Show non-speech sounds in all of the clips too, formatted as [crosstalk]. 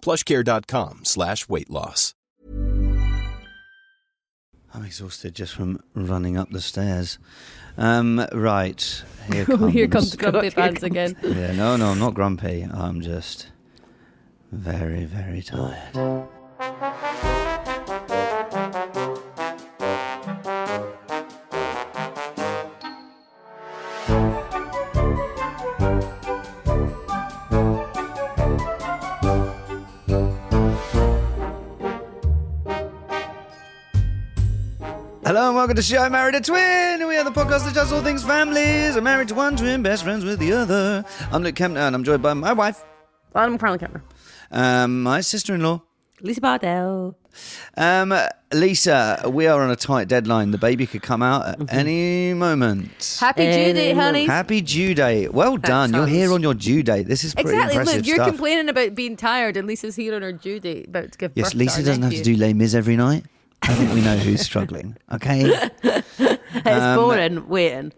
plushcare.com slash weight loss. I'm exhausted just from running up the stairs. Um, right, here comes. [laughs] Here comes the grumpy pants again. Yeah, no, no, I'm not grumpy. I'm just very, very tired. Hello and welcome to Show I Married a Twin. We are the podcast that does all things families. I'm married to one twin, best friends with the other. I'm Luke Kempner and I'm joined by my wife, I'm Carolyn Kempner. um, my sister-in-law, Lisa Bardell. Um, Lisa, we are on a tight deadline. The baby could come out at any moment. Happy due date, Um, honey. Happy due date. Well done. You're here on your due date. This is pretty Exactly. impressive Look, you're stuff. complaining about being tired, and Lisa's here on her due date, about to give yes, birth to Lisa our doesn't have to nephew. do Les Mis every night. I think we know who's struggling. Okay. [laughs] It's Um, boring waiting.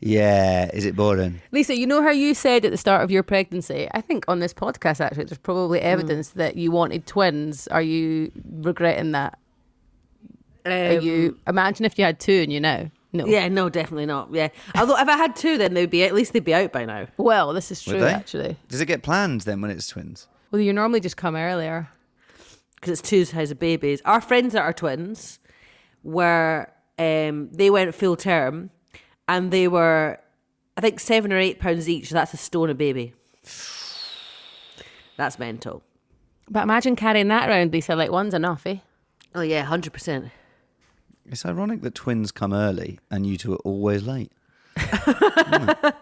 Yeah. Is it boring? Lisa, you know how you said at the start of your pregnancy, I think on this podcast actually, there's probably evidence that you wanted twins. Are you regretting that? Are you imagine if you had two and you know? No. Um, Yeah, no, definitely not. Yeah, although if I had two, then they'd be at least they'd be out by now. Well, this is Would true they? actually. Does it get planned then when it's twins? Well, you normally just come earlier. Because it's two size of babies. Our friends that are twins were um, they went full term, and they were I think seven or eight pounds each. So that's a stone a baby. That's mental. But imagine carrying that around, Lisa. Like one's enough, eh? Oh yeah, hundred percent. It's ironic that twins come early and you two are always late. Isn't it?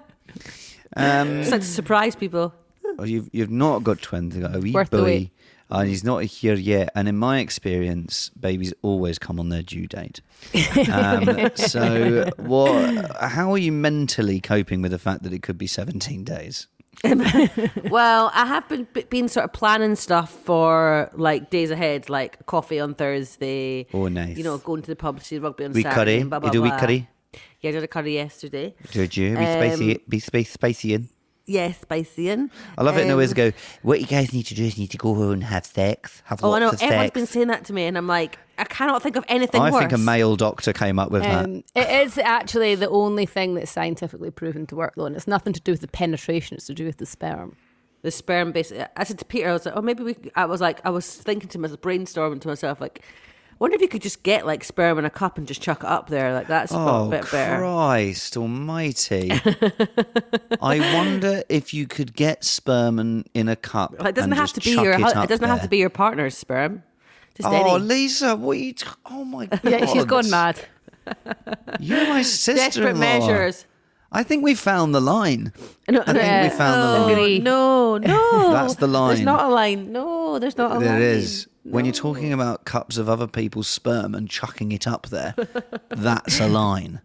um, Such to surprise people. Well, you've you've not got twins. You've got a wee Worth the boy, wait. and he's not here yet. And in my experience, babies always come on their due date. Um, [laughs] so, what? How are you mentally coping with the fact that it could be seventeen days? [laughs] well, I have been been sort of planning stuff for like days ahead, like coffee on Thursday. Oh, nice. You know, going to the pub to see rugby on Wee Saturday. curry. and Blah, You do we blah. curry? Yeah, I did a curry yesterday. Did you be spicy? Um, Be space spicy in. Yes, spicy in. I love it. No, always Um, go. What you guys need to do is need to go home and have sex. Have Oh, I lots know. of Everyone's sex. been saying that to me, and I'm like, I cannot think of anything I worse. think a male doctor came up with that. Um, it is actually the only thing that's scientifically proven to work, though, and it's nothing to do with the penetration; it's to do with the sperm. the sperm basically. I said to Peter, I was like, oh, maybe we. I was like, I was thinking to myself, brainstorming to myself, like, I wonder if you could just get like sperm in a cup and just chuck it up there, like that's a Oh, bit better. Christ almighty. [laughs] I wonder if you could get sperm in, in a cup. Like, it doesn't have to be your. It, It doesn't have to be your partner's sperm. Just Oh, any. Lisa, what are you. T- oh, my God. [laughs] Yeah, she's gone mad. You're my sister [laughs] Desperate measures. I think we found the line. No, I think Yeah. we uh, found the oh, line. No, no. That's the line. There's not a line. No, there's not a line. There is. When you're talking about cups of other people's sperm and chucking it up there, [laughs] that's a line.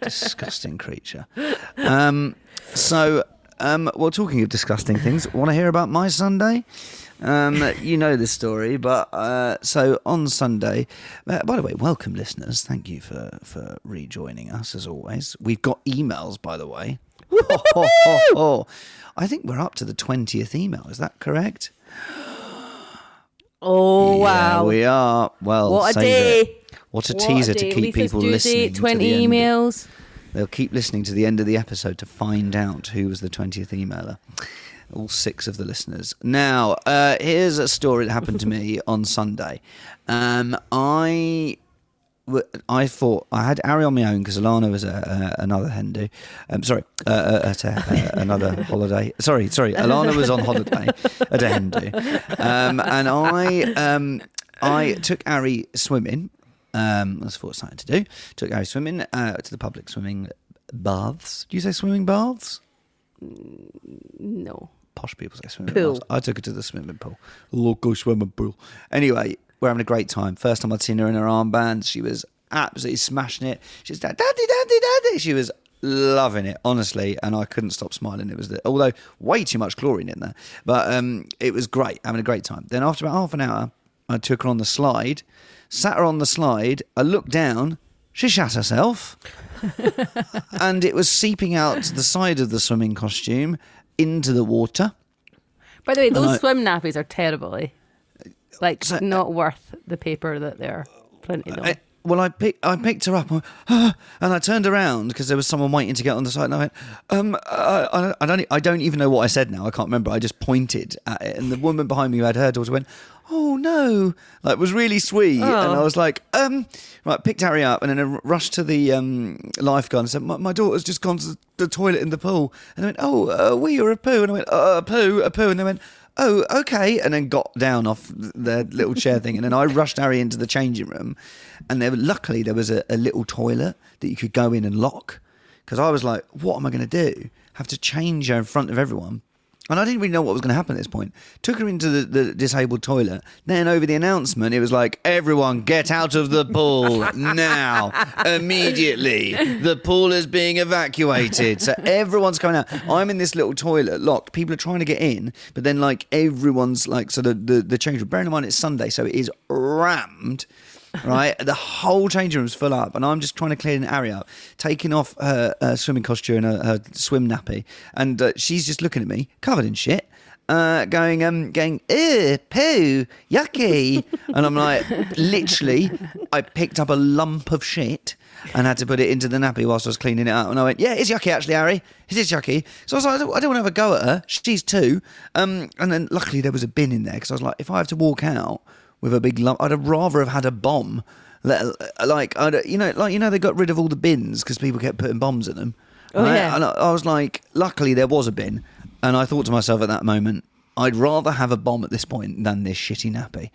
Disgusting creature. Um, so, um, well, talking of disgusting things, want to hear about my Sunday? Um, you know the story, but uh, so on Sunday. Uh, by the way, welcome listeners. Thank you for for rejoining us as always. We've got emails, by the way. [laughs] I think we're up to the twentieth email. Is that correct? Oh Yeah, wow! we are. Well, What a day. it. What a teaser to keep people listening. to Twenty the end. emails. They'll keep listening to the end of the episode to find out who was the twentieth emailer. all six of the listeners. Now, uh, here's a story that happened to me [laughs] on Sunday. Um, I I thought I had Ari on my own because Alana was a, a, another hen do. Um, sorry, uh, uh, at a, uh, another [laughs] holiday. Sorry, sorry. Alana was on holiday at a hen do, um, and I um, I took Ari swimming. Um, that's what I started to do. Took Ari swimming uh, to the public swimming baths. Do you say swimming baths? No. posh people say swimming Pool. pools. I took her to the swimming pool, local swimming pool. Anyway, we're having a great time. First time I'd seen her in her armbands, she was absolutely smashing it. She's daddy, daddy, daddy. She was loving it, honestly, and I couldn't stop smiling. It was the, although way too much chlorine in there, but um, it was great, having a great time. Then after about half an hour, I took her on the slide, sat her on the slide. I looked down. She shat herself [laughs] and it was seeping out the side of the swimming costume into the water. By the way, those I- swim nappies are terrible. eh? Like, So- not worth the paper that they're printed on. I, well, I picked I picked her up and, and I turned around because there was someone waiting to get on the side. And I went, um, I, I, I don't I don't even know what I said now. I can't remember. I just pointed at it, and the woman behind me who had her daughter went, "Oh no!" Like was really sweet, and I was like, um, right, picked Ari up, and then I rushed to the um, lifeguard and said, my, "My daughter's just gone to the toilet in the pool," and they went, "Oh, uh, we or a poo?" And I went, uh, "A poo, a poo," and they went. Oh, okay. And then got down off the little chair thing. And then I rushed Ari into the changing room. And there, luckily, there was a, a little toilet that you could go in and lock. Because I was like, what am I going to do? Have to change her in front of everyone. And I didn't really know what was going to happen at this point. Took her into the, the disabled toilet. Then over the announcement, it was like, everyone get out of the pool [laughs] now, immediately. The pool is being evacuated. So everyone's coming out. I'm in this little toilet, locked. People are trying to get in, but then like everyone's like, so the, the, the change room, bearing in mind it's Sunday, so it is rammed right? The whole changing room's full up, and I'm just trying to clean Ari up, taking off her, her swimming costume and her, her swim nappy, and uh, she's just looking at me, covered in shit. Uh, going, um, going, ew, poo, yucky, and I'm like, literally, I picked up a lump of shit and had to put it into the nappy whilst I was cleaning it up, and I went, yeah, it's yucky actually, Ari, it is yucky. So I was like, I don't, I don't want to have a go at her. She's two, um, and then luckily there was a bin in there because I was like, if I have to walk out with a big lump. I'd have rather have had a bomb. Like, I'd, you know, like you know, they got rid of all the bins because people kept putting bombs in them. Oh, right? yeah. And I, I was like, luckily there was a bin, and I thought to myself at that moment. I'd rather have a bomb at this point than this shitty nappy.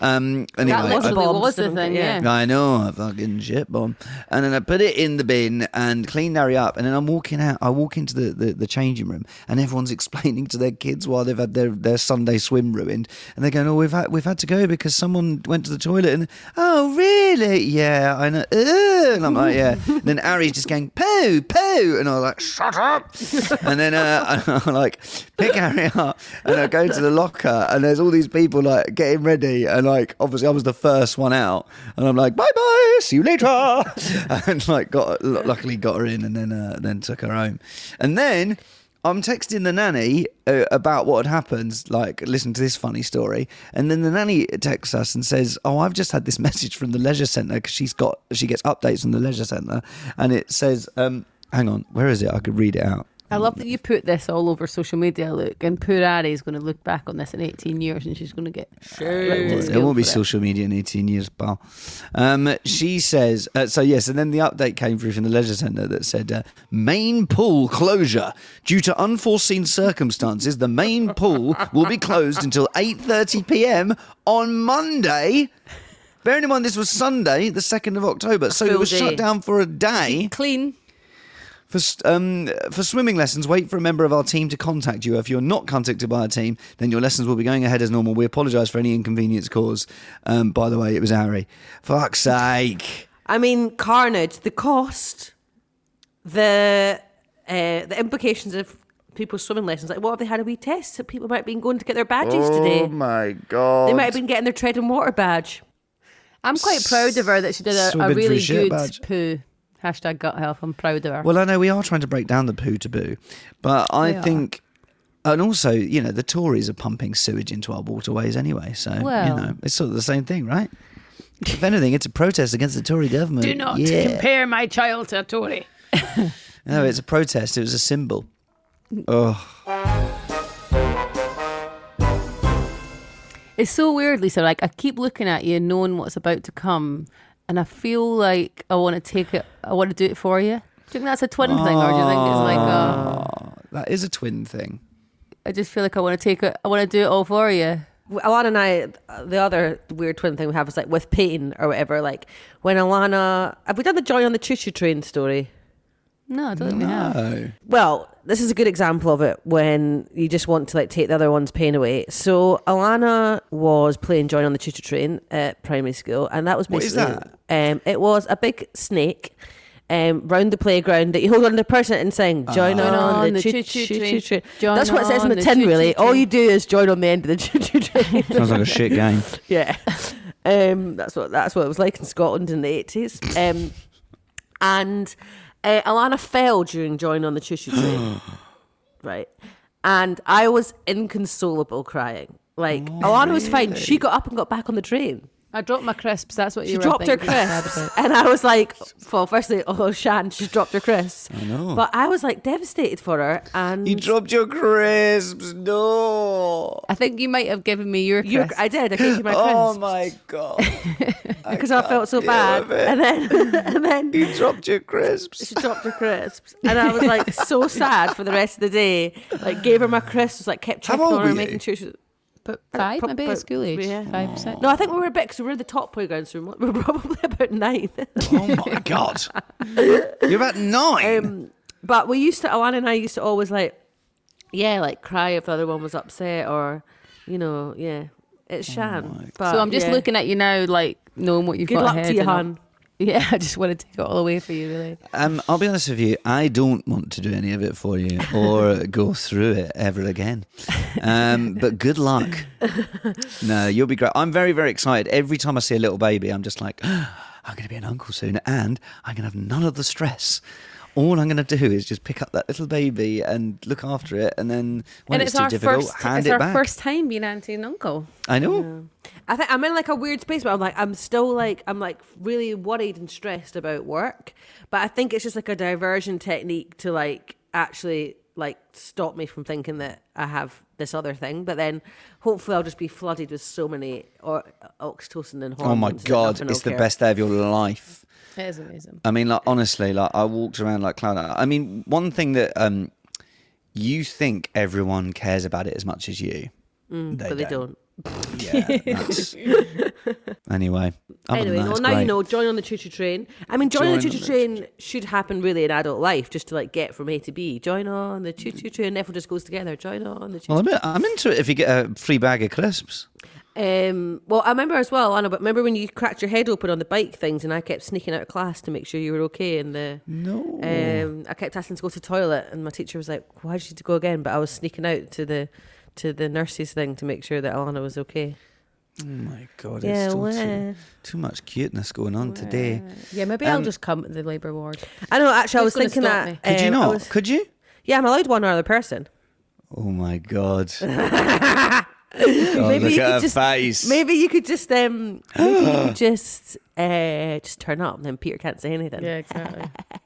Um, anyway, that was I- a bomb, was the thing, Yeah. yeah. I know, a fucking shit bomb. And then I put it in the bin and cleaned Ari up. And then I'm walking out. I walk into the, the, the changing room, and everyone's [laughs] explaining to their kids why they've had their, their Sunday swim ruined. And they're going, "Oh, we've had we've had to go because someone went to the toilet." And oh, really? Yeah, I know. Ugh. And I'm like, yeah. then Ari's just going poo poo, and I was like, "Shut up!" and then uh, [laughs] I like pick Ari up, and I go to the locker, and there's all these people like getting ready, and like obviously I was the first one out, and I'm like, bye bye, see you later, [laughs] and like got luckily got her in, and then uh, then took her home, and then. I'm texting the nanny uh, about what had happened. Like, listen to this funny story, and then the nanny texts us and says, "Oh, I've just had this [laughs] message from the leisure centre because she's got she gets updates from the leisure centre, and it says, um, hang on, where is it? I could read it out. I love that you put this all over social media, Luke, and poor Ari is going to look back on this in 18 years and she's going to get ripped at There school won't be it. social media in 18 years, pal. Um, she says, uh, so yes, and then the update came through from the leisure centre that said, uh, main pool closure. Due to unforeseen circumstances, the main pool will be closed until 8.30pm on Monday. Bearing in mind this was Sunday, the 2nd of October, so it was day. shut down for a day. Clean. For, um, for swimming lessons, wait for a member of our team to contact you. If you're not contacted by our team, then your lessons will be going ahead as normal. We apologise for any inconvenience caused. Um, by the way, it was Ari. Fuck's sake. I mean, carnage, the cost, the uh, the implications of people's swimming lessons. Like, what if they had a wee test? that people might have been going to get their badges today. Oh my god. They might have been getting their tread and water badge. I'm quite proud of her that she did a, a really good badge. poo. Hashtag gut health. I'm proud of her. Well, I know we are trying to break down the poo taboo, but I We are. think. And also, you know, the Tories are pumping sewage into our waterways anyway. So, Well. you know, it's sort of the same thing, right? if anything, it's a protest against the Tory government. Do not yeah. compare my child to a Tory. [laughs] No, it's a protest. It was a symbol. Oh. It's so weird, Lisa. Like I keep looking at you, knowing what's about to come, and I feel like I want to take it. I want to do it for you. Do you think that's a twin thing, or do you think it's like a? Oh, that is a twin thing. I just feel like I want to take it. I want to do it all for you. Alana and I, uh, the other weird twin thing we have is like with Peyton or whatever. Like when Alana, have we done the joy on the choo choo train story? No, I don't think we have. Well, this is a good example of it when you just want to like take the other one's pain away. So Alana was playing Join on the Choo Choo Train at primary school, and that was What is basically um, it was a big snake. Um, round the playground that you hold on the person and saying join on, the, choo choo train. train. Join That's what it says in on the, the tin. choo-choo Really, all train. you do is join on the end of the [laughs] choo choo train. sounds like a shit game. Yeah, um, that's what that's what it was like in Scotland in the eighties. Um, and uh, Alana fell during joining on the choo choo train, [gasps] right? And I was inconsolable, crying. Like Alana was fine. She got up and got back on the train. I dropped my crisps. That's what you She were dropped her thinking. sad crisps, and I was like, "Well, firstly, oh Shan, she dropped her crisps." I know. But I was like devastated for her, and You dropped your crisps. No. I think you might have given me your you, crisps. I did. I gave you my [laughs] oh crisps. Oh my god. [laughs] because I, felt so bad, with and then [laughs] and then You dropped your crisps. she dropped her crisps, and I was like so sad for the rest of the day. Like gave her my crisps, like kept checking on her, making sure. She, but five, prob- maybe at school age. yeah. Five, six. no, I think we were a bit because we were the top playground, so we were [laughs] probably about nine. Oh my god. You're about nine. Um, but we used to, Alana and I used to always like, yeah, like cry if the other one was upset or, you know, yeah, it's Shan. but, So I'm just yeah. looking at you now, like knowing what you've Good got luck ahead. to you, and all- hon. Yeah, [laughs] I just want to take it all away for you, really. Um, I'll be honest with you. I don't want to do any of it for you [laughs] or go through it ever again. Um, but good luck. [laughs] No, you'll be great. I'm very, very excited. Every time I see a little baby, I'm just like, [gasps] I'm going to be an uncle soon, and I'm going to have none of the stress. All I'm going to do is just pick up that little baby and look after it, and then when and it's, it's, too our difficult, first. hand it's it our first time being auntie and uncle. I know. I think I'm in like a weird space where I'm like, I'm still like, I'm like really worried and stressed about work. But I think it's just like a diversion technique to like actually like stop me from thinking that I have this other thing. But then hopefully I'll just be flooded with so many or oxytocin and hormones. Oh my god, it's the care. best day of your life. It is amazing. I mean, like honestly, like I walked around like cloud. I mean, one thing that um, you think everyone cares about it as much as you, Mm, but they don't. [laughs] Yeah. [laughs] that's- [laughs] anyway, anyway, that, well it's now you know, join on the choo choo train. I mean, join on the Join choo on choo the train should happen really in adult life, just to like get from A to B. Join on the choo choo train. Everyone just goes together. Join on the choo Well, I'm, I'm into it if you get a free bag of crisps. Um, well, I remember as well, Anna. But remember when you cracked your head open on the bike things, and I kept sneaking out of class to make sure you were okay. And the No. um, I kept asking to go to the toilet, and my teacher was like, "Why did you to go again?" But I was sneaking out to the to the nurses thing to make sure that Alana was okay. Oh my god, Yeah, it's too, too much cuteness going on today. Yeah, maybe I'll Um, just come to the labour ward. I know. Actually, I was thinking that. Could you um, not? was- Could you? yeah, I'm allowed one other person. Oh my god. [laughs] [laughs] oh, Maybe look you could her just- face. Maybe you could just um, [gasps] maybe you could just uh, just turn up, and then Peter can't say anything. Yeah, exactly. [laughs]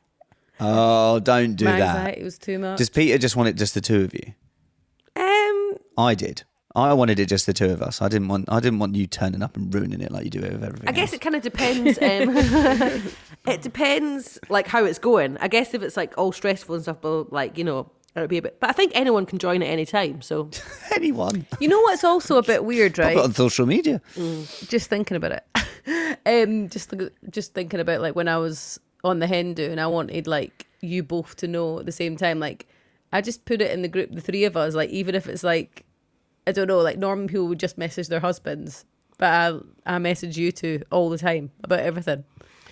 Oh, don't do My that. anxiety was too much. Does Peter just want it just the two of you? Um, I did. I wanted it just the two of us. I didn't want. I didn't want you turning up and ruining it like you do with everything. I guess else. it kind of depends. Um, [laughs] it depends, like how it's going. I guess if it's like all stressful and stuff, but like you know, it'll be a bit. But I think anyone can join at any time. So [laughs] anyone. you know what's also a bit weird, Pop right? it on social media. just thinking about it. [laughs] um, just just thinking about like when I was on the hen do and I wanted like you both to know at the same time. Like I just put it in the group, the three of us. Like even if it's like I don't know, like normal people would just message their husbands, but I I message you two all the time about everything.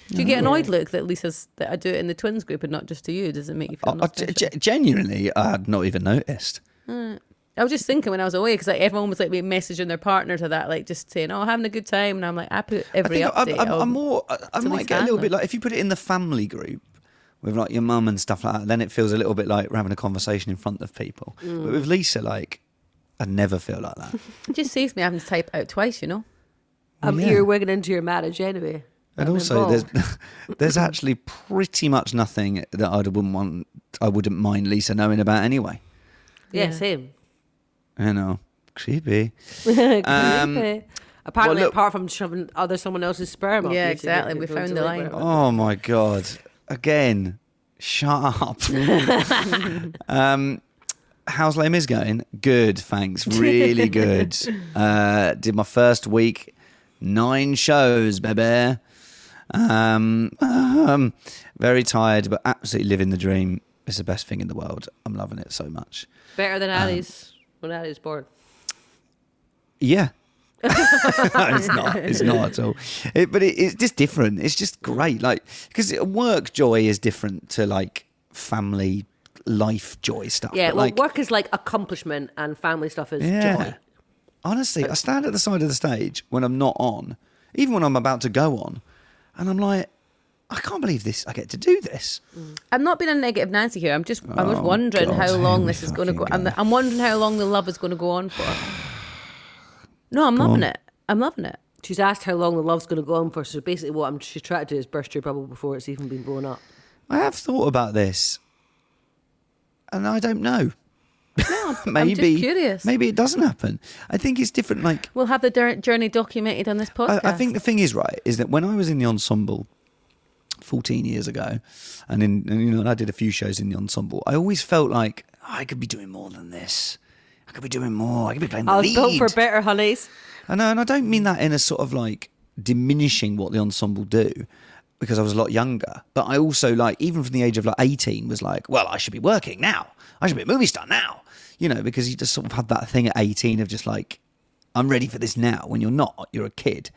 Do you get annoyed, Luke, that Lisa's that I do it in the twins group and not just to you? Does it make you feel? I, I- not ge- genuinely, I had not even noticed. I was just thinking when I was away because like everyone was like messaging their partner to that, like just saying, "Oh, having a good time," and I'm like, I put I every think I'm, update. I'm, I'm more. I, I might Lisa get a little bit like if you put it in the family group with like your mum and stuff like that. Then it feels a little bit like we're having a conversation in front of people. Mm. But with Lisa, like, I never feel like that. [laughs] It just saves me having to type out twice, you know. I'm Yeah. here wigging into your marriage anyway. And I'm also, there's involved. [laughs] there's actually pretty much nothing that I wouldn't want. I wouldn't mind Lisa knowing about anyway. yeah, Yeah. same. You know, creepy. [laughs] Creepy. Um, Apparently, look- apart from shoving other someone else's sperm. Yeah, you exactly. We found the line. Oh my god! Again, shut up. [laughs] um, how's Les Mis going? Good, thanks. Really good. Uh, did my first week, nine shows, baby. Um, um, very tired, but absolutely living the dream. It's the best thing in the world. I'm loving it so much. Better than Um, Ari's when Ari's born. Yeah. [laughs] it's not. It's not at all. It, but it, it's just different. It's just great. Like because work joy is different to like family life joy stuff. Yeah, But, well, like, work is like accomplishment, and family stuff is yeah. joy. Honestly, I stand at the side of the stage when I'm not on, even when I'm about to go on, and I'm like, I can't believe this. I get to do this. Mm. I'm not being a negative Nancy here. I'm just I was Oh, wondering God, how here long we this is going to go. fucking I'm, go. I'm wondering how long the love is going to go on for. No, I'm loving it. I'm loving it. She's asked how long the love's going to go on for. So basically, what I'm she's trying to do is burst your bubble before it's even been blown up. I have thought about this, and I don't know. No, I'm [laughs] maybe just curious. Maybe it doesn't happen. I think it's different. Like We'll have the journey documented on this podcast. I, I think the thing is right is that when I was in the ensemble 14 years ago, and in and, you know and I did a few shows in the ensemble, I always felt like "Oh, I could be doing more than this. I could be doing more. I could be playing the I was lead. built for better, honeys. I know, and I don't mean that in a sort of like diminishing what the ensemble do because I was a lot younger. But I also like, even from the age of like 18, was like, well, I should be working now. I should be a movie star now. You know, because you just sort of had that thing at 18 of just like, I'm ready for this now. When you're not, you're a kid.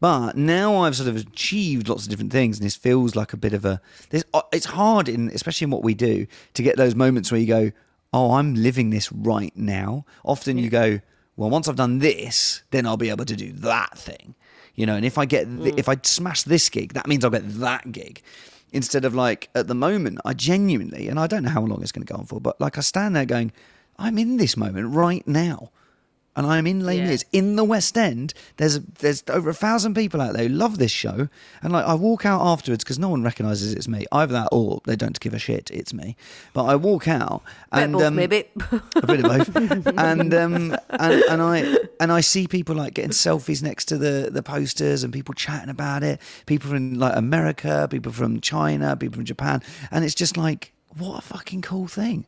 But now I've sort of achieved lots of different things, and this feels like a bit of a. There's, uh, it's hard, in especially in what we do, to get those moments where you go, "Oh, I'm living this right now." Often you go, "Well, once I've done this, then I'll be able to do that thing," you know. And if I get, th- mm. if I smash this gig, that means I'll get that gig. Instead of like at the moment, I genuinely, and I don't know how long it's going to go on for, but like I stand there going, "I'm in this moment right now." And I'm in Les Yeah. Mis in the West End. There's there's over a thousand people out there who love this show, and like I walk out afterwards because no one recognises it's me. Either that or they don't give a shit. It's me. But I walk out and both, um, maybe. [laughs] a bit of both, and um and, and I and I see people like getting selfies next to the the posters and people chatting about it. People from like America, people from China, people from Japan, and it's just like what a fucking cool thing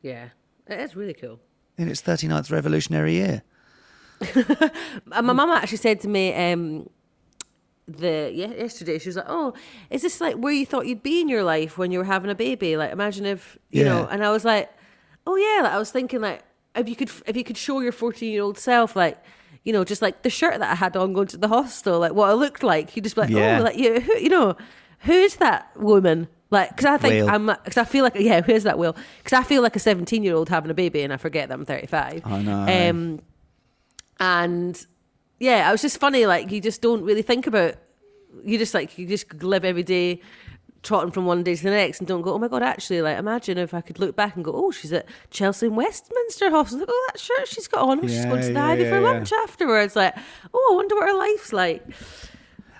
yeah, it is really cool. In its 39th revolutionary year. [laughs] My mum actually said to me um, the yeah, yesterday, she was like, "Oh, is this like where you thought you'd be in your life when you were having a baby? Like, imagine if you know." And I was like, "Oh yeah," like, I was thinking like if you could if you could show your fourteen year old self like. You know, just like the shirt that I had on going to the hostel, like what I looked like. You just be like, Yeah. oh, like you, who, you know, who's that woman? Like, because I think Will. I'm, because I feel like, yeah, who's that Will? Because I feel like a 17 year old having a baby, and I forget that I'm 35. I know. Um, and yeah, it was just funny. Like you just don't really think about. You just like you just live every day, trotting from one day to the next, and don't go. Oh my god! Actually, like imagine if I could look back and go, oh, she's at Chelsea and Westminster Hospital. Look, oh, that shirt she's got on. Oh, she's Yeah, going to the yeah, Ivy yeah, for lunch afterwards. Like, oh, I wonder what her life's like.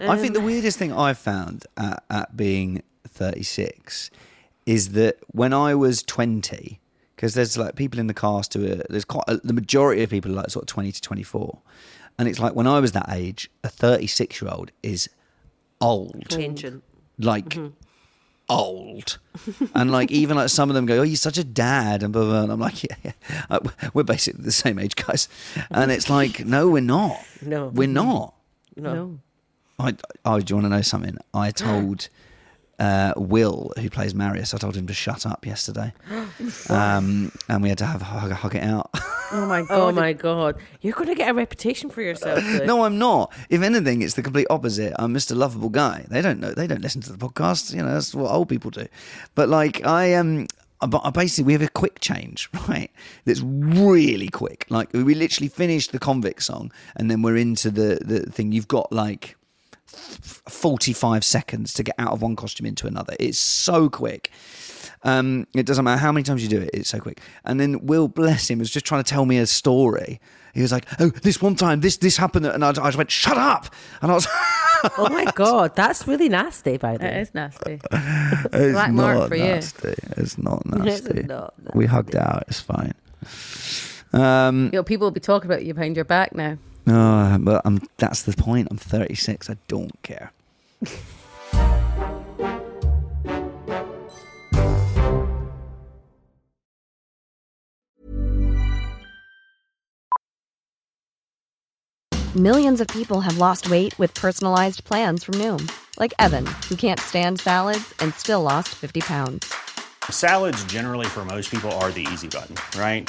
I think Um, the weirdest thing I've found at, at being 36 is that when I was 20, because there's like people in the cast who are, there's quite a, the majority of people are like sort of 20 to 24. And it's like when I was that age, a 36 year old is old. Ancient. Like, old. and like, even like some of them go, Oh, you're such a dad. And blah, blah, blah. And I'm like, [laughs] Yeah, yeah. Uh, We're basically the same age, guys. And it's like, [laughs] No, we're not. No. We're not. No. I, oh, do you want to know something? I told uh, Will, who plays Marius, I told him to shut up yesterday, [gasps] um, and we had to have a hug, hug it out. [laughs] oh my [laughs] god. Oh my god, you're going to get a reputation for yourself. [laughs] No, I'm not. If anything, it's the complete opposite. I'm Mr. Lovable Guy. They don't know. They don't listen to the podcast. You know, that's what old people do. But like, I um, but I basically we have a quick change, right? That's really quick. Like we literally finished the convict song, and then we're into the the thing. You've got like 45 seconds to get out of one costume into another. It's so quick. Um, it doesn't matter how many times you do it, it's so quick. And then Will, bless him, was just trying to tell me a story. He was like, "Oh, this one time, this this happened," and I, I just went, "Shut up!" And I was, [laughs] oh my god, that's really nasty. By the way, is nasty. [laughs] "It's Black mark not for you. nasty. It's [laughs] not nasty. We hugged out. It's fine." Um, You know, people will be talking about you behind your back now. Oh, but I'm, that's the point. I'm 36. I don't care. Millions of people have lost weight with personalized plans from Noom, like Evan, who can't stand salads and still lost 50 pounds. Salads, generally, for most people, are the easy button, right?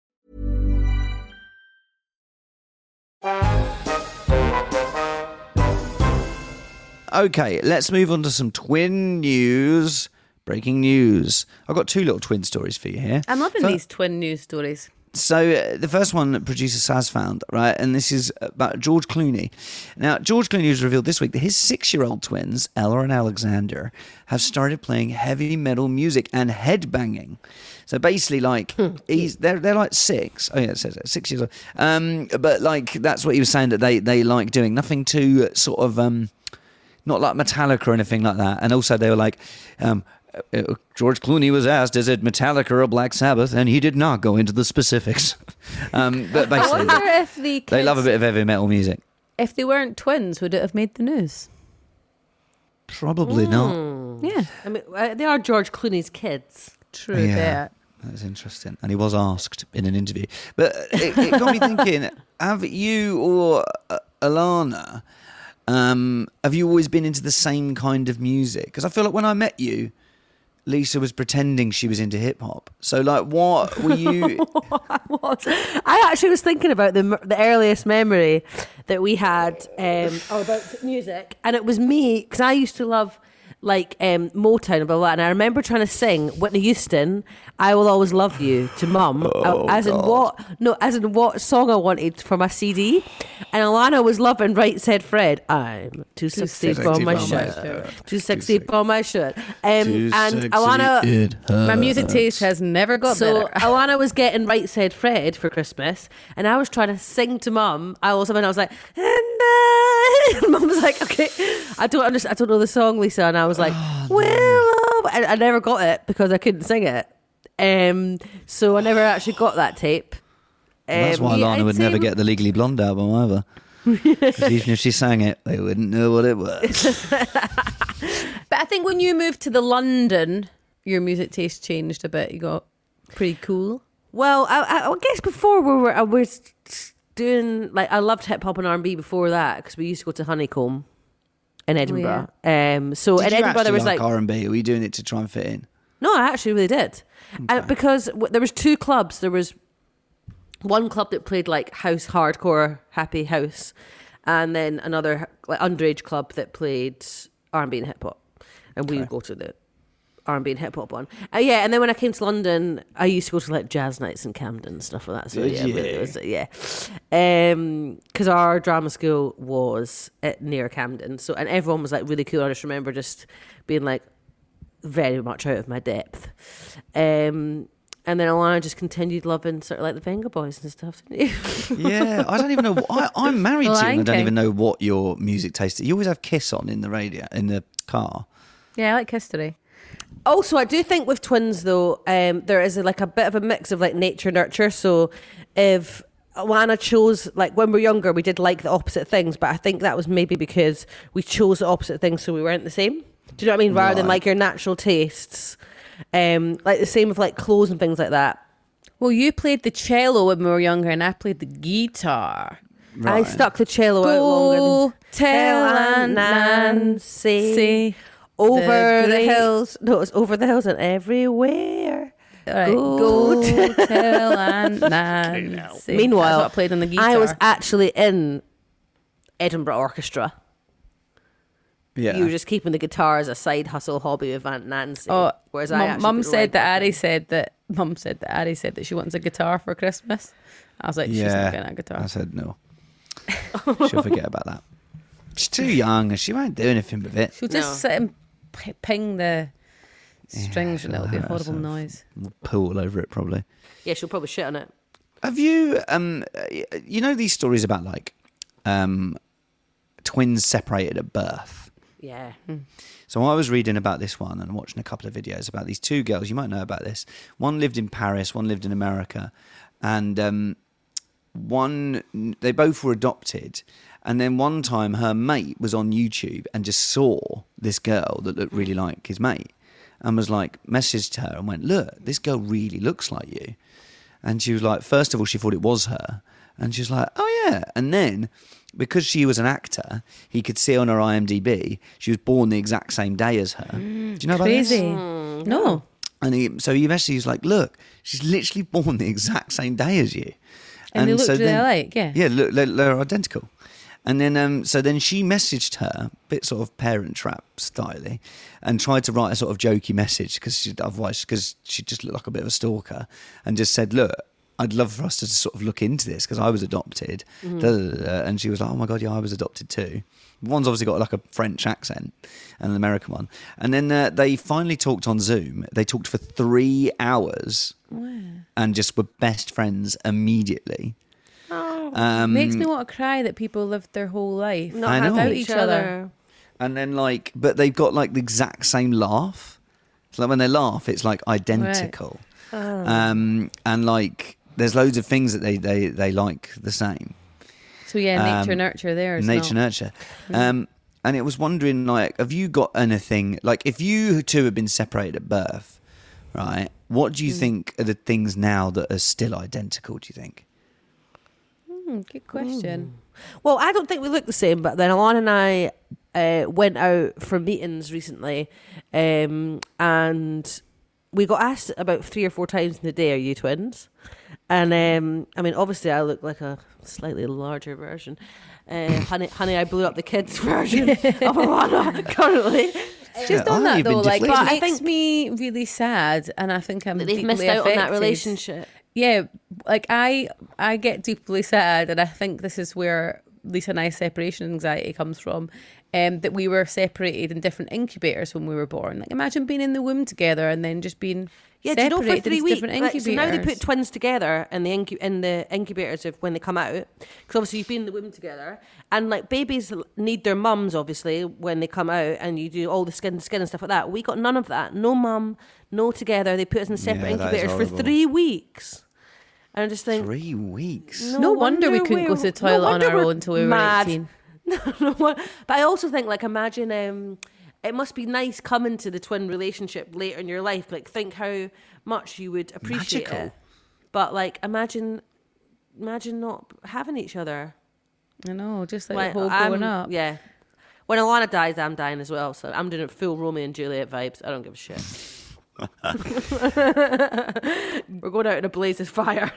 Okay, let's move on to some twin news. Breaking news. I've got two little twin stories for you here. I'm loving So- these twin news stories. So uh, the first one that producer Saz found, right, and this is about George Clooney. Now, George Clooney has revealed this week that his six-year-old twins, Ella and Alexander, have started playing heavy metal music and headbanging. So basically, like he's they're they're like six. Oh yeah, it says it, six years old. Um, but like that's what he was saying that they they like doing. Nothing too uh, sort of um, not like Metallica or anything like that. And also, they were like, um, uh, George Clooney was asked, "Is it Metallica or Black Sabbath?" And he did not go into the specifics. [laughs] um, but I basically, wonder if the kids, they love a bit of heavy metal music. if they weren't twins, would it have made the news? Probably Hmm. not. Yeah, I mean, uh, they are George Clooney's kids. true. Yeah. that. That's interesting. And he was asked in an interview. But it, it got me thinking [laughs] have you or uh, Alana, um, have you always been into the same kind of music? Because I feel like when I met you, Lisa was pretending she was into hip hop. So, like, what were [laughs] you? [laughs] was. I actually was thinking about the the earliest memory that we had um, about music, and it was me because I used to love like um, Motown and blah, blah blah. And I remember trying to sing Whitney Houston, "I Will Always Love You" to Mum, [laughs] uh, as in what? No, as in what song I wanted for my CD. And Alana was loving "Right Said Fred." I'm too sexy for my shirt, too sexy for my shirt. Um, and Alana. My music taste has never got better. So better. [laughs] Alana was getting Right Said Fred for Christmas, and I was trying to sing to Mum. I was and I was like, and, uh, and Mum was like, okay, I don't understand. I don't know the song, Lisa, and I was like, Willow. I, I never got it because I couldn't sing it. Um, so I never actually got that tape. That's Um, why Lana I'd never get the Legally Blonde album either. [laughs] even if she sang it, they wouldn't know what it was. [laughs] But I think when you moved to the London, your music taste changed a bit. You got pretty cool. Well, I, I, I guess before we were, I was doing like I loved hip hop and R and B before that because we used to go to Honeycomb in Edinburgh. Um, so Did in Edinburgh there was like like R&B? Or were you doing it to try and fit in? No, I actually really did. Uh, because w- there was two clubs. There was one club that played like house hardcore, happy house, and then another like underage club that played R and B and hip hop. And we would go to the R and hip hop one. Uh, yeah, and then when I came to London, I used to go to like jazz nights in Camden and stuff like that. So Did yeah, but it you? was, yeah, because our drama school was at near Camden. So and everyone was like really cool. I just remember just being like very much out of my depth. Um, and then Alana just continued loving sort of like the Venga Boys and stuff. Didn't you? [laughs] Yeah, I don't even know. I, I'm married to you, and I don't even know what your music taste is. You always have Kiss on in the radio, in the car. Yeah, I like history. Also, I do think with twins though, um, there is like a bit of a mix of like nature nurture. So if Alana chose like when we were younger, we did like the opposite things, but I think that was maybe because we chose the opposite things, so we weren't the same. Do you know what I mean? Rather than like your natural tastes, um, like the same with like clothes and things like that. Well, you played the cello when we were younger, and I played the guitar. I stuck the cello out longer. Go Than tell Aunt Aunt Nancy. Nancy. Over the, great- hills. No, it's over the hills and everywhere. All right, Go go, [laughs] tell Aunt Nancy. Meanwhile, That's what I played on the guitar. I was actually in Edinburgh Orchestra. Yeah. You were just keeping the guitar as a side hustle hobby with Aunt Nancy. Oh, whereas I mum, actually mum put said that back Ari said that mum said that Ari said that she wants a guitar for Christmas. I was like, she's yeah. not getting a guitar. I said no. She'll forget about that. She's too young and she won't do anything with it. She'll just No. sit and p- ping the strings and she'll it'll be a horrible noise. We'll all over it probably. Yeah, she'll probably shit on it. Have you um you know these stories about like um twins separated at birth? Yeah. So I was reading about this one and watching a couple of videos about these two girls. You might know about this. One lived in Paris, one lived in America, and um, one they both were adopted. And then one time, her mate was on YouTube and just saw this girl that looked really like his mate, and was like messaged her and went, "Look, this girl really looks like you." And she was like, first of all, she thought it was her. And she was like, oh, yeah. And then, because she was an actor, he could see on her IMDb, she was born the exact same day as her. Do you know about this? Crazy. Hmm. No. And he, so he messaged, he was like, look, she's literally born the exact same day as you. And so they looked really alike, yeah. Yeah, look, they're, they're identical. And then, um, so then she messaged her, bit sort of parent trap styly, and tried to write a sort of jokey message because otherwise because she just looked like a bit of a stalker, and just said, "Look, I'd love for us to sort of look into this because I was adopted." Mm-hmm. Da, da, da, da. And she was like, "Oh my god, yeah, I was adopted too." One's obviously got like a French accent and an American one. And then uh, they finally talked on Zoom. They talked for three hours and just were best friends immediately. Um, Makes me want to cry that people lived their whole life Not I know. without having each other. And then like, but they've got like the exact same laugh. So like when they laugh, it's like identical. Um, and like, there's loads of things that they they they like the same. So yeah, nature Um, nurture there. is Nature not- nurture. Um, and it was wondering like, have you got anything like if you two have been separated at birth, right? What Hmm. do you think are the things now that are still identical? Do you think? Hmm, good question. Well, I don't think we look the same, but then Alana and I uh, went out for meetings recently, um, and we got asked about three or four times in the day, "Are you twins?" And um, I mean, obviously, I look like a slightly larger version. Uh, [laughs] honey, honey, I blew up the kids version of [laughs] Alana currently. Just Yeah, on oh, that though, like deflated. it I makes think- me really sad, and I think I'm That they've deeply missed out on that relationship. Yeah, like I, I get deeply sad, and I think this is where Lisa and I's separation anxiety comes from. Um, that we were separated in different incubators when we were born. Like imagine being in the womb together and then just being Yeah, do you know for three weeks? different Like, incubators. so now they put twins together in the incu- in the incubators of when they come out, because obviously you've been in the womb together, and like babies need their mums obviously when they come out, and you do all the skin to skin and stuff like that. We got none of that. No mum, no together. They put us in separate Yeah, incubators for three weeks. And I just think Three weeks. No wonder we couldn't go to the toilet on our own until we were mad. 18. [laughs] No won- but I also think like imagine um it must be nice coming to the twin relationship later in your life. Like think how much you would appreciate Magical. it. But like imagine imagine not having each other. I know, just like, Like, the whole I'm- growing up. Yeah. When Alana dies, I'm dying as well. So I'm doing it full Romeo and Juliet vibes. I don't give a shit. [laughs] [laughs] We're going out in a blaze of fire.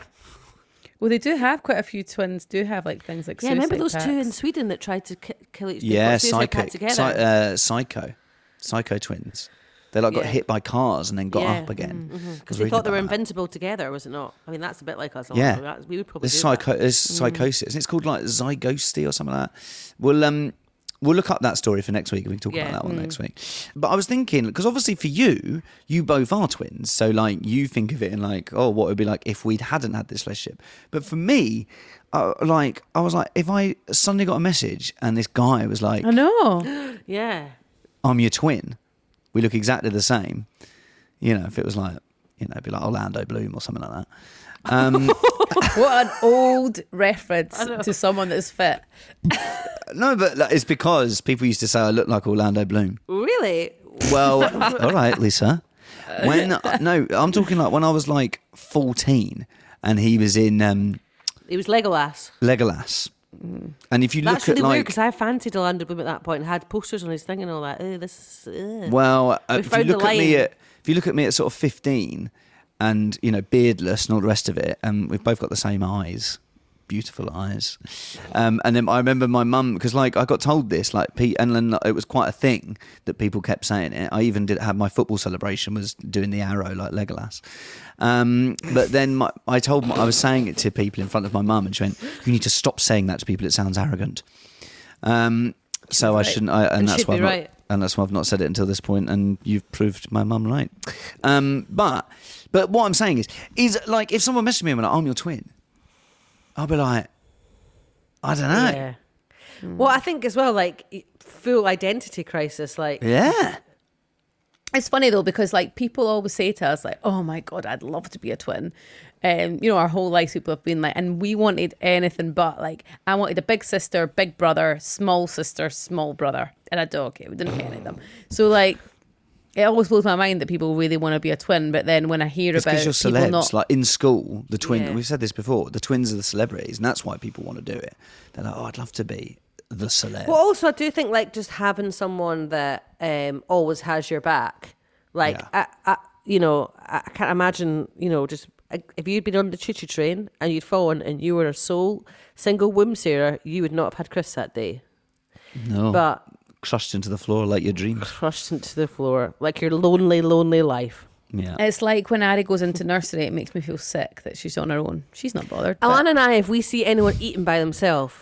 Well, they do have quite a few twins. Do have like things like Yeah, remember suicide those two in. Sweden that tried to ki- kill each other? Yeah, psycho, psy- uh, psycho, psycho twins. They like got Yeah. hit by cars and then got Yeah. up again. I Because was they thought they were about that. invincible together, was it not? I mean, that's a bit like us. Yeah, we would probably there's do psycho, that. there's psychosis. It's called like zygosity or something like that. We'll um, we'll look up that story for next week. We can talk Yeah. about that one next week. But I was thinking because obviously for you, you both are twins, so like you think of it in like, oh, what it would be like if we hadn't had this relationship. But for me, uh, like I was like, if I suddenly got a message and this guy was like, [gasps] I know. [gasps] Yeah. I'm your twin. We look exactly the same. You know, if it was like, you know, it'd be like Orlando Bloom or something like that. Um, [laughs] what an old reference to someone that's fit. no, but like, it's because people used to say I look like Orlando Bloom. Really? Well, [laughs] all right, Lisa. When [laughs] no, I'm talking like when I was like 14 and he was in um, He was Legolas. Legolas. And if you That's look really at weird like, because I fancied Orlando Bloom at that point and had posters on his thing and all that. Ew, this is. ugh. well, uh, We if you found the look at me line. at if you look at me at sort of fifteen, and you know beardless and all the rest of it, and we've both got the same eyes. Beautiful eyes, um, and then I remember my mum because like I got told this like Pete and then it was quite a thing that people kept saying it. I even did have my football celebration was doing the arrow like Legolas, um, but then my, I told my, I was saying it to people in front of my mum and she went, "You need to stop saying that to people. It sounds arrogant." Um, so I shouldn't, I, and, And that's why I've not, and that's why I've not said it until this point, and you've proved my mum right. Um, but but what I'm saying is is like if someone messaged me and went, oh, "I'm your twin," I'll be like, I don't know. Yeah. Well, I think as well, like full identity crisis. Like, Yeah. It's funny though because like people always say to us like, "Oh my god, I'd love to be a twin," and you know our whole lives people have been like, and we wanted anything but like I wanted a big sister, big brother, small sister, small brother, and a dog. We didn't get any of them. So like, it always blows my mind that people really want to be a twin, but then when I hear It's about because you're people celebs. not Like in school, the twin. Yeah. We've said this before. The twins are the celebrities, and that's why people want to do it. They're like, oh, I'd love to be the celeb. Well, also, I do think like just having someone that um, always has your back, like Yeah. I, I, you know, I I can't imagine, you know, just if you'd been on the choo-choo train and you'd fallen and you were a sole single womb sailor, you would not have had Chris that day, no, but crushed into the floor like your dreams. crushed into the floor like your lonely, lonely life. Yeah. It's like when Ari goes into nursery, it makes me feel sick that she's on her own. She's not bothered. Alan and I, if we see anyone eating by themselves,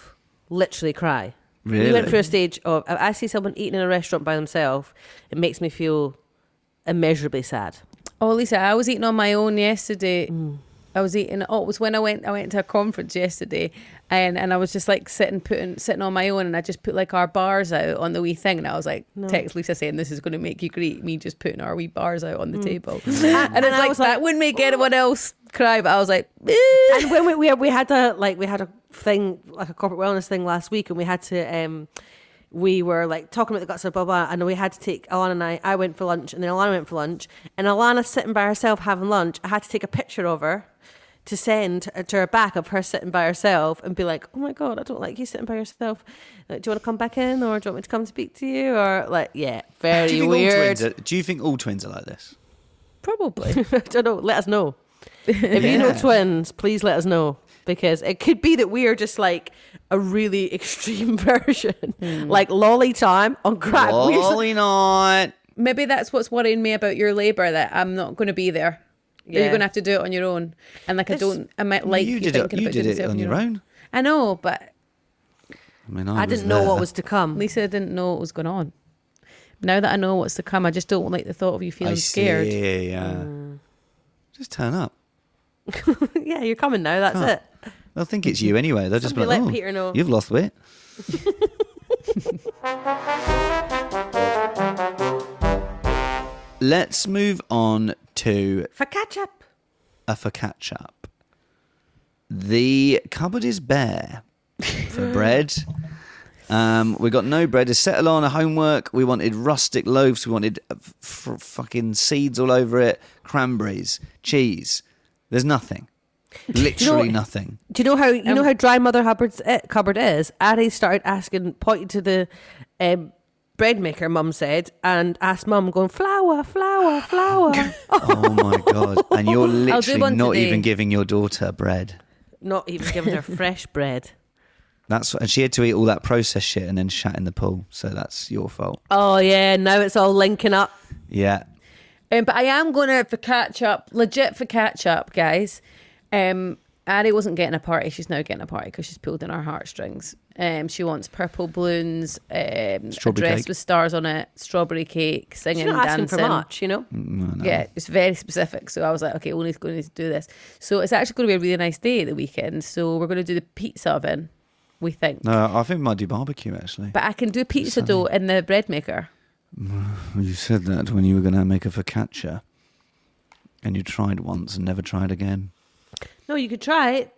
literally cry. We went through a stage of if I see someone eating in a restaurant by themselves, it makes me feel immeasurably sad. Oh, Lisa, I was eating on my own yesterday. Mm. I was eating. Oh, it was when I went. I went to a conference yesterday, and and I was just like sitting, putting, sitting on my own, and I just put like our bars out on the wee thing, and I was like, text Lisa saying this is going to make you great. Me just putting our wee bars out on the table, [laughs] and, it's and like was that like, wouldn't make anyone else cry, but I was like, eh. and when we, we we had a like we had a thing like a corporate wellness thing last week, and we had to um we were like talking about the guts of blah blah, and we had to take Alana and I. I went for lunch, and then Alana went for lunch, and Alana sitting by herself having lunch. I had to take a picture of her to send to her back of her sitting by herself and be like, "Oh my god, I don't like you sitting by yourself. Like, do you want to come back in, or do you want me to come speak to you, or like, yeah, do, very all weird. are, do you think all twins are like this? probably. [laughs] I don't know. Let us know. [laughs] If you know twins, please let us know because it could be that we are just like a really [laughs] extreme version, hmm. like lolly time on crack. We're just- not. Maybe that's what's worrying me about your labour that I'm not going to be there. That You're going to have to do it on your own, and like I don't. I might like you you, did it. thinking You about did doing it on your own. I know, but I mean, I, I didn't know there. what was to come. Lisa didn't know what was going on. Now that I know what's to come, I just don't like the thought of you feeling I scared. Yeah, yeah. Hmm. Just turn up. [laughs] yeah, you're coming now. That's Huh. it. They'll think it's you anyway. They'll just be like, let oh, Peter know." you've lost weight. [laughs] Let's move on to For catch up. a for catch up. The cupboard is bare for [laughs] bread. Um, we got no bread to settle on a homework. We wanted rustic loaves. We wanted uh, f- f- fucking seeds all over it, cranberries, cheese. There's nothing. [laughs] Literally what- nothing. Do you know how you Um, know how dry Mother Hubbard's uh, cupboard is? Addie started asking, pointing to the um, bread maker. Mum said, and asked Mum, going flour, flour, flour. [laughs] Oh my god! [laughs] And you're literally not today. even giving your daughter bread. Not even giving her fresh bread. That's and she had to eat all that processed shit and then shat in the pool. So that's your fault. Oh yeah, now it's all linking up. Yeah. Um, but I am going to for catch up, legit for catch up, guys. Um, Ari wasn't getting a party. She's now getting a party because she's pulled in our heartstrings. Um, she wants purple balloons, um, a dress cake. with stars on it, strawberry cake, singing, She's not asking dancing. for much, you know. Yeah, it's very specific. So I was like, okay, Oli's going to do this. So it's actually going to be a really nice day at the weekend. So we're going to do the pizza oven, we think. No, I think we might do barbecue actually. But I can do pizza dough in the bread maker. [sighs] You said that when you were going to make a focaccia, and you tried once and never tried again. No, you could try it.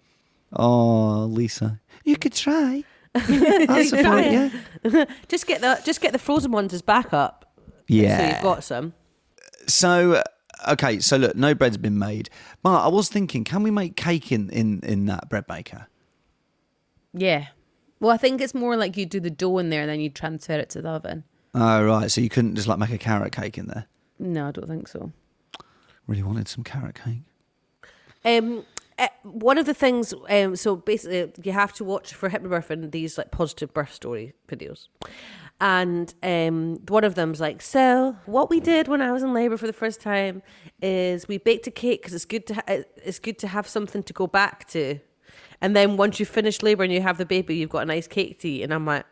Oh, Lisa, you could try. [laughs] I'll support you. [laughs] Just get the just get the frozen ones as backup. So Yeah. you've got some. So, okay, so look, no bread's been made, but I was thinking, can we make cake in in in that bread maker? Yeah. Well, I think it's more like you do the dough in there and then you transfer it to the oven. Oh right, so you couldn't just like make a carrot cake in there. No, I don't think so. Really wanted some carrot cake. Um, uh, one of the things, um, so basically, you have to watch for hypnobirthing these like positive birth story videos, and um, one of them's like, so what we did when I was in labour for the first time is we baked a cake because it's good to ha- it's good to have something to go back to, and then once you finish labour and you have the baby, you've got a nice cake to eat, and I'm like.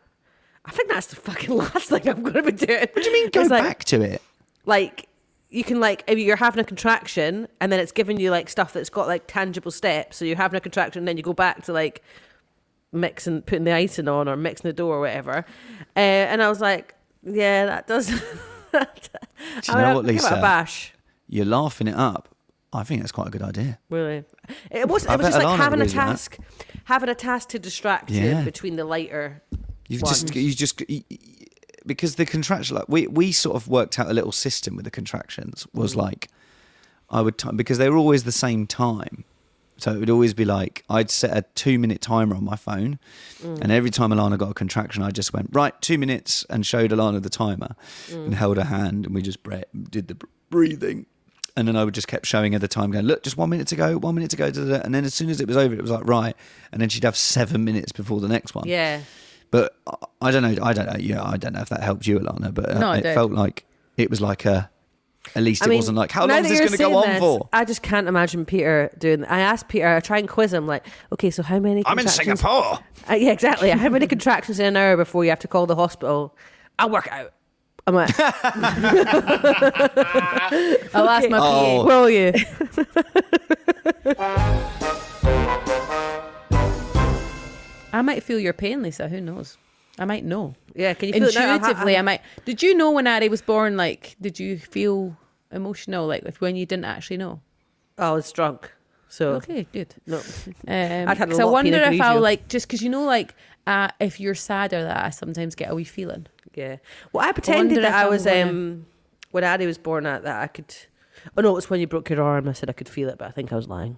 I think that's the fucking [laughs] last thing I'm going to be doing. What What do you mean go like, back to it? like you can like if you're having a contraction and then it's giving you like stuff that's got like tangible steps so you're having a contraction and then you go back to like mixing putting the icing on or mixing the dough or whatever uh, and i was like yeah that does [laughs] Do you I know what, Lisa? a bash You're laughing it up. I think that's quite a good idea. really it was I it was just like having a with that. task having a task to distract Yeah. you between the lighter You've ones. just you just y- y- because the contraction like we we sort of worked out a little system with the contractions Mm. was like I would time because they were always the same time. So it would always be like I'd set a two minute timer on my phone, Mm. and every time Alana got a contraction, I just went right two minutes and showed Alana the timer, Mm. and held her hand, and we just bre- did the breathing, and then I would just kept showing her the time, going look, just one minute to go, one minute to go, da, da, da." and then as soon as it was over, it was like right, and then she'd have seven minutes before the next one. yeah But I- don't know. I don't know. Yeah, I don't know if that helped you, Alana. But uh, No, it did. felt like it was like a. At least I it mean, wasn't like how long is this going to go on this, for? I just can't imagine Peter doing. I asked Peter. I try and quiz him. Like, okay, so how many? I'm in Singapore. Uh, yeah, exactly. How many [laughs] contractions in an hour before you have to call the hospital? I'll work out. I'm like, [laughs] [laughs] I'll ask my Oh. PA. Will you? I might feel your pain, Lisa. Who knows? I might know. yeah. Can you feel it now? Intuitively, I might. Did you know when Ari was born? Like, did you feel emotional? Like, if when you didn't actually know? I was drunk. So Okay, good. no. Um, I'd had a I lot of wonder if I'll like just because you know, like, uh, if you're sad or that, I sometimes get a wee feeling. Yeah. Well, I pretended wonder that I was um when Addy was born at that I could. Oh no, it was when you broke your arm. I said I could feel it, but I think I was lying.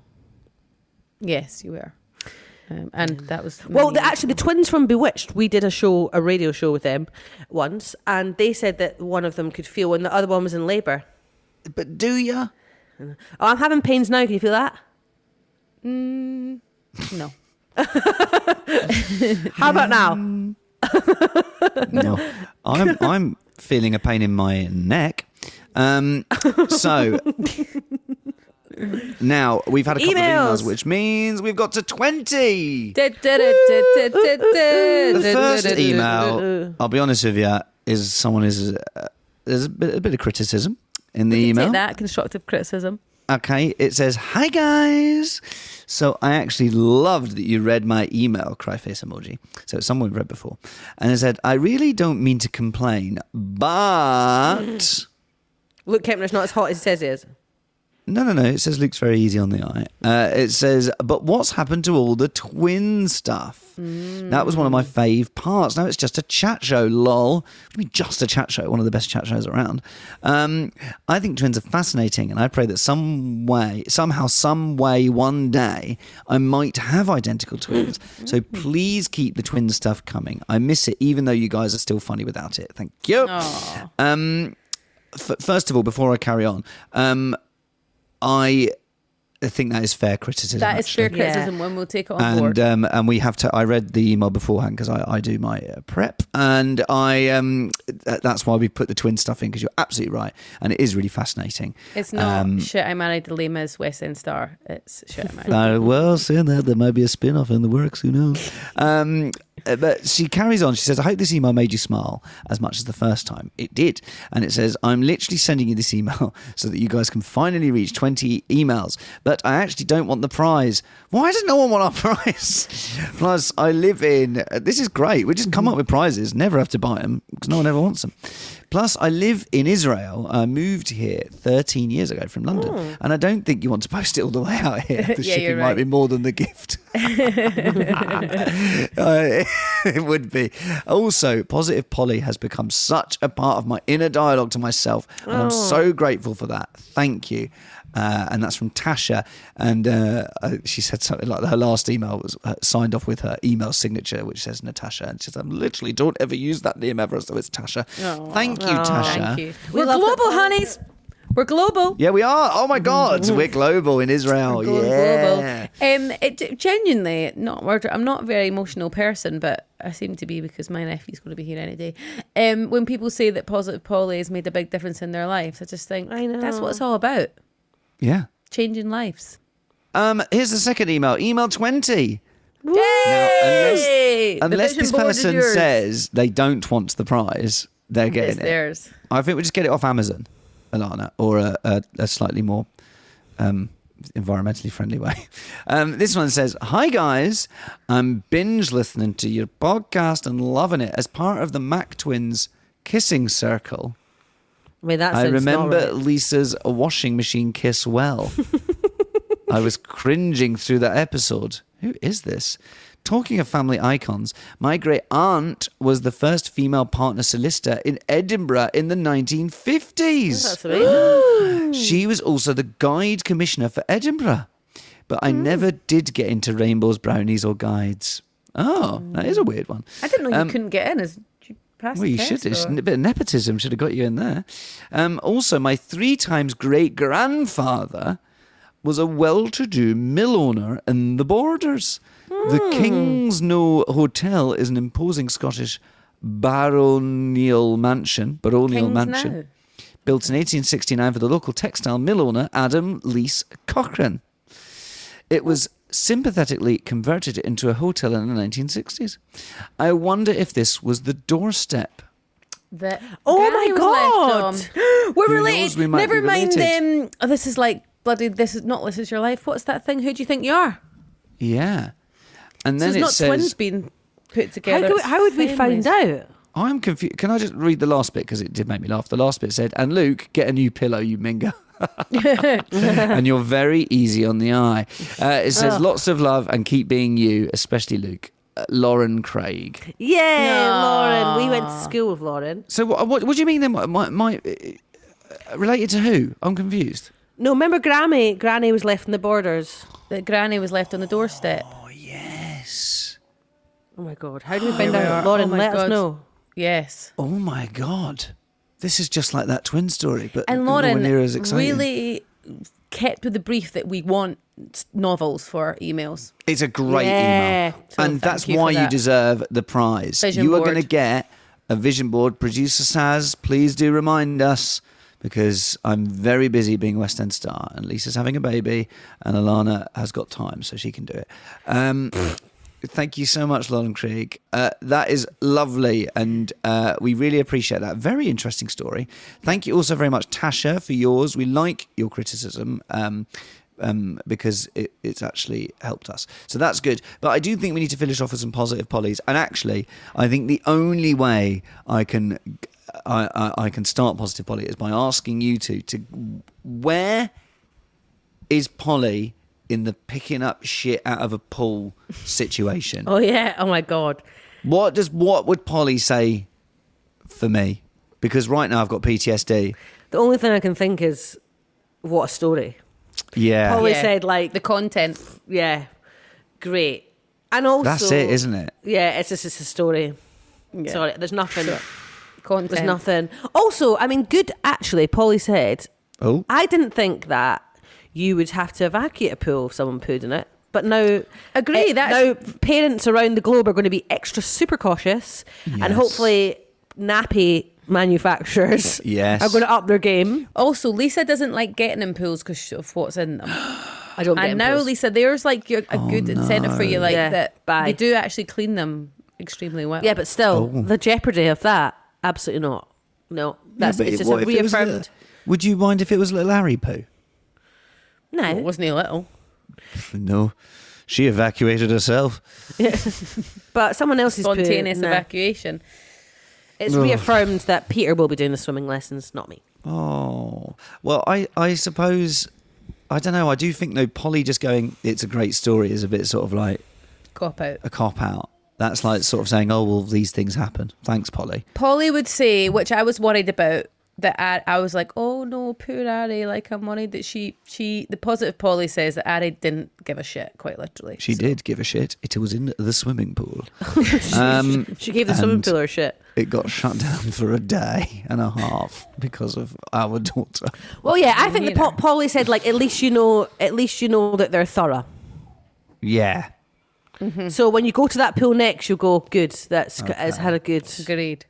Yes, you were. Um, and that was Well, the, actually, the twins from Bewitched, we did a show, a radio show with them once, and they said that one of them could feel when the other one was in labour. But do you? Oh, I'm having pains now. Can you feel that? no. [laughs] How about now? [laughs] No. I'm I'm feeling a pain in my neck. Um, so [laughs] now we've had a couple Emails. of emails, which means we've got to twenty. the first email, I'll be honest with you, is someone is uh, there's a bit, a bit of criticism in the email. That constructive criticism. Okay, it says, Hi guys. So I actually loved that you read my email, cry face emoji. So it's someone we've read before. And it said, I really don't mean to complain, but. Look, Kempner's not as hot as he says he is. No, no, no. It says Luke's very easy on the eye. Uh, it says, but what's happened to all the twin stuff? That was one of my fave parts. Now it's just a chat show, lol. You mean just a chat show? One of the best chat shows around. Um, I think twins are fascinating, and I pray that some way, somehow, some way, one day, I might have identical twins. [laughs] so please keep the twin stuff coming. I miss it, even though you guys are still funny without it. Thank you. Um, f- first of all, before I carry on, um, I think that is fair criticism. That is fair actually. criticism when we'll take it on And board. um, and we have to. I read the email beforehand because I, I do my uh, prep, and I um th- that's why we put the twin stuff in because you're absolutely right, and it is really fascinating. it's not um, shit. I married the lame as West End star. It's shit. I married. Uh, well, saying that, there might be a spin off in the works, who knows? [laughs] Uh, but she carries on. She says, I hope this email made you smile as much as the first time. It did. And it says, I'm literally sending you this email [laughs] so that you guys can finally reach 20 emails. But I actually don't want the prize. Why does no one want our [laughs] prize? Plus, I live in. Uh, this is great. We just come up with prizes, never have to buy them because no one ever wants them. Plus, I live in Israel. I moved here 13 years ago from London, and I don't think you want to post it all the way out here. [laughs] The Yeah, shipping you're might be more than the gift. [laughs] [laughs] Uh, it would be. Also, Positive Polly has become such a part of my inner dialogue to myself, and I'm so grateful for that. Thank you. Uh, and that's from Tasha. And uh, uh, she said something like her last email was uh, signed off with her email signature, which says Natasha. And she said, "I'm literally don't ever use that name ever, so it's Tasha. Thank you, Tasha. Thank you. We're global, honeys. We're global. Yeah, we are. Oh my God, we're global in Israel. Global, yeah. global. Um, it genuinely not. word- I'm not a very emotional person, but I seem to be because my nephew's going to be here any day. Um, when people say that positive Polly has made a big difference in their lives, I just think I know that's what it's all about. Yeah. Changing lives. Um, here's the second email. Email twenty. Yay! Now, unless, unless this person says they don't want the prize, they're getting it's it. theirs. I think we just get it off Amazon, Alana, or a, a, a slightly more um, environmentally friendly way. [laughs] Um, this one says, "Hi guys, I'm binge listening to your podcast and loving it as part of the Mac Twins kissing circle. I mean, that I remember right. Lisa's washing machine kiss well. I was cringing through that episode. Who is this? Talking of family icons, my great aunt was the first female partner solicitor in Edinburgh in the 1950s. That's amazing. [gasps] She was also the guide commissioner for Edinburgh. But I never did get into rainbows, brownies, or guides. Oh, that is a weird one. I didn't know Um, you couldn't get in. As passed well, you should. Or- a bit of nepotism should have got you in there. Um, also, my three times great grandfather was a well-to-do mill owner in the Borders. The Hmm. Kingsknowe Hotel is an imposing Scottish baronial mansion. Baronial King's mansion. Now. Built in 1869 for the local textile mill owner Adam Lees Cochrane. It was sympathetically converted it into a hotel in the 1960s. I wonder if this was the doorstep. that Oh Granny my God. [gasps] We're Who related. knows, we might Never be mind. related. Um, oh, this is like bloody. This is not. This is your life. What's that thing? Who do you think you are? Yeah. And So then it's it not says, twins being put How, together. could, it's how would we families. find out? I'm confused. Can I just read the last bit because it did make me laugh? The last bit said, "And Luke, get a new pillow, you minga." [laughs] [laughs] and you're very easy on the eye. Uh, it says, "Lots of love and keep being you, especially Luke." Uh, Lauren Craig. Yeah, Lauren. We went to school with Lauren. So what? What, what do you mean then? My, my, my uh, related to who? I'm confused. No, remember Granny? Granny was left in the borders. That Granny was left on the doorstep. Oh yes. Oh my God. How do we find out? Lauren, Oh my let us know. Yes. Oh my god. This is just like that twin story, but And Lauren near as exciting. really kept with the brief that we want novels for emails. It's a great Yeah. email. So and that's you for why you deserve the prize. Vision you are going to get a vision board. Producer Saz, please do remind us because I'm very busy being West End star and Lisa's having a baby and Alana has got time so she can do it. Um, [laughs] Thank you so much, Lauren Krieg. Uh, that is lovely, and uh, we really appreciate that. Very interesting story. Thank you also very much, Tasha, for yours. We like your criticism. Um, um, because it, it's actually helped us. So that's good. But I do think we need to finish off with some positive polys. And actually, I think the only way I can I, I, I can start positive Polly is by asking you two to where is Polly in the picking up shit out of a pool situation? [laughs] Oh, yeah. Oh my God. What does what would Polly say for me? Because right now I've got PTSD. The only thing I can think is, what a story. Yeah, Polly said, like, the content. yeah, great. And also, that's it, isn't it? Yeah, it's just it's a story. Sorry, there's nothing. Content. There's nothing. Also, I mean, good. Actually, Polly said, Oh, I didn't think that you would have to evacuate a pool if someone pooed in it. But now, Agree, eh, that's- now parents around the globe are going to be extra super cautious, and hopefully, nappy manufacturers [laughs] Yes. are going to up their game. Also, Lisa doesn't like getting in pools because of what's in them. [gasps] I don't get and now, pools. Lisa, there's like your, a good incentive for you, like Yeah, that. bye. They do actually clean them extremely well. Yeah, but still, Oh. the jeopardy of that, absolutely not. No, that's Yeah, but it's just what a if it was reaffirmed. would you mind if it was little Harry poo? No, Well, wasn't he little? No, she evacuated herself. [laughs] but someone else's poo, Spontaneous no. evacuation. It's reaffirmed that Peter will be doing the swimming lessons, not me. Oh well, I I suppose I don't know. I do think though, Polly just going, "It's a great story," is a bit sort of like Cop out. a cop out. That's like sort of saying, "Oh well, these things happen." Thanks, Polly. Polly would say, which I was worried about that Ari, I was like, oh no, poor Ari. Like I'm worried that she she the positive Polly says that Ari didn't give a shit, quite literally. She did give a shit. It was in the swimming pool. [laughs] um, She gave the swimming pool her shit. It got shut down for a day and a half because of our daughter. Well, yeah, I think the po- Polly said like at least you know, at least you know that they're thorough. Yeah. So when you go to that pool next, you'll go good. That's has had a good. Agreed.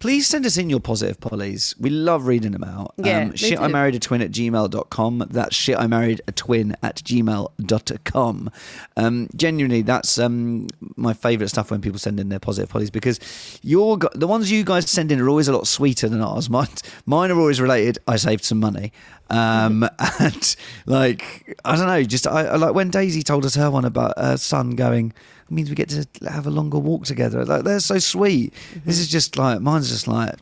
Please send us in your positive pollies. We love reading them out. Yeah, um, shit I married a twin at gmail.com. That's shit I married a twin at gmail.com. Um, genuinely, that's um, my favourite stuff when people send in their positive pollies because your the ones you guys send in are always a lot sweeter than ours. [laughs] Mine, mine are always related. I saved some money. Um, [laughs] and like, I don't know, just I, I like when Daisy told us her one about her son going, means we get to have a longer walk together. Like, they're so sweet. This is just like, mine's just like,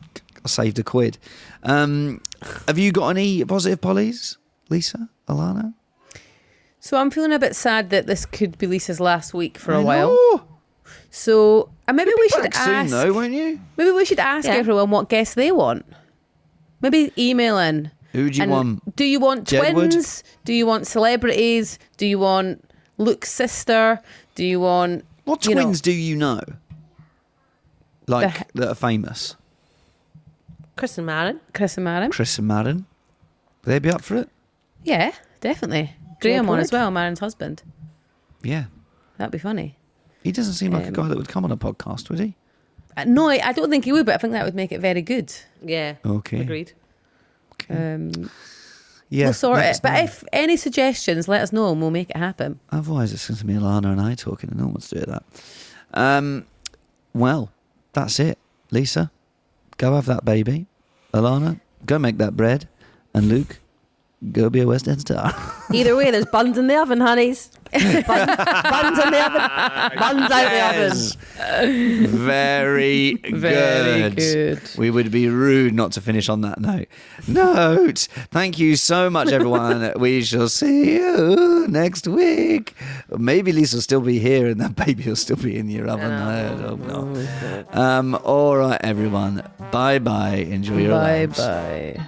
I saved a quid. Um, have you got any positive pollies, Lisa, Alana? So I'm feeling a bit sad that this could be Lisa's last week for a I while. So uh, maybe we should Back ask. soon, though, won't you? Maybe we should ask Yeah. everyone what guests they want. Maybe email in. Who do you want? Do you want Jedward? twins? Do you want celebrities? Do you want Luke's sister? Do you want What you know- twins do you know? Like The- that are famous? Chris and Marin. Chris and Marin? Chris and Madden. Would they be up for it? Yeah, definitely. Graham on as well, Marin's husband. Yeah. That'd be funny. He doesn't seem like a Um, guy that would come on a podcast, would he? Uh, No, I I don't think he would, but I think that would make it very good. Yeah. Okay. Agreed. Um, Yeah. we'll sort it. us But if any suggestions, let us know and we'll make it happen. Otherwise, it's going to be Alana and I talking, and no one wants to do that. Um, well, that's it. Lisa, go have that baby. Alana, go make that bread. And Luke, go be a West End star. [laughs] Either way, there's buns in the oven, honeys. [laughs] Bun- buns in the oven. Buns out the oven. [laughs] Very good. Very good. We would be rude not to finish on that note. Note. Thank you so much, everyone. [laughs] we shall see you next week. Maybe Lisa will still be here and that baby will still be in your oven. I don't know. Um, all right, everyone. Bye bye. Enjoy your Bye lives. bye.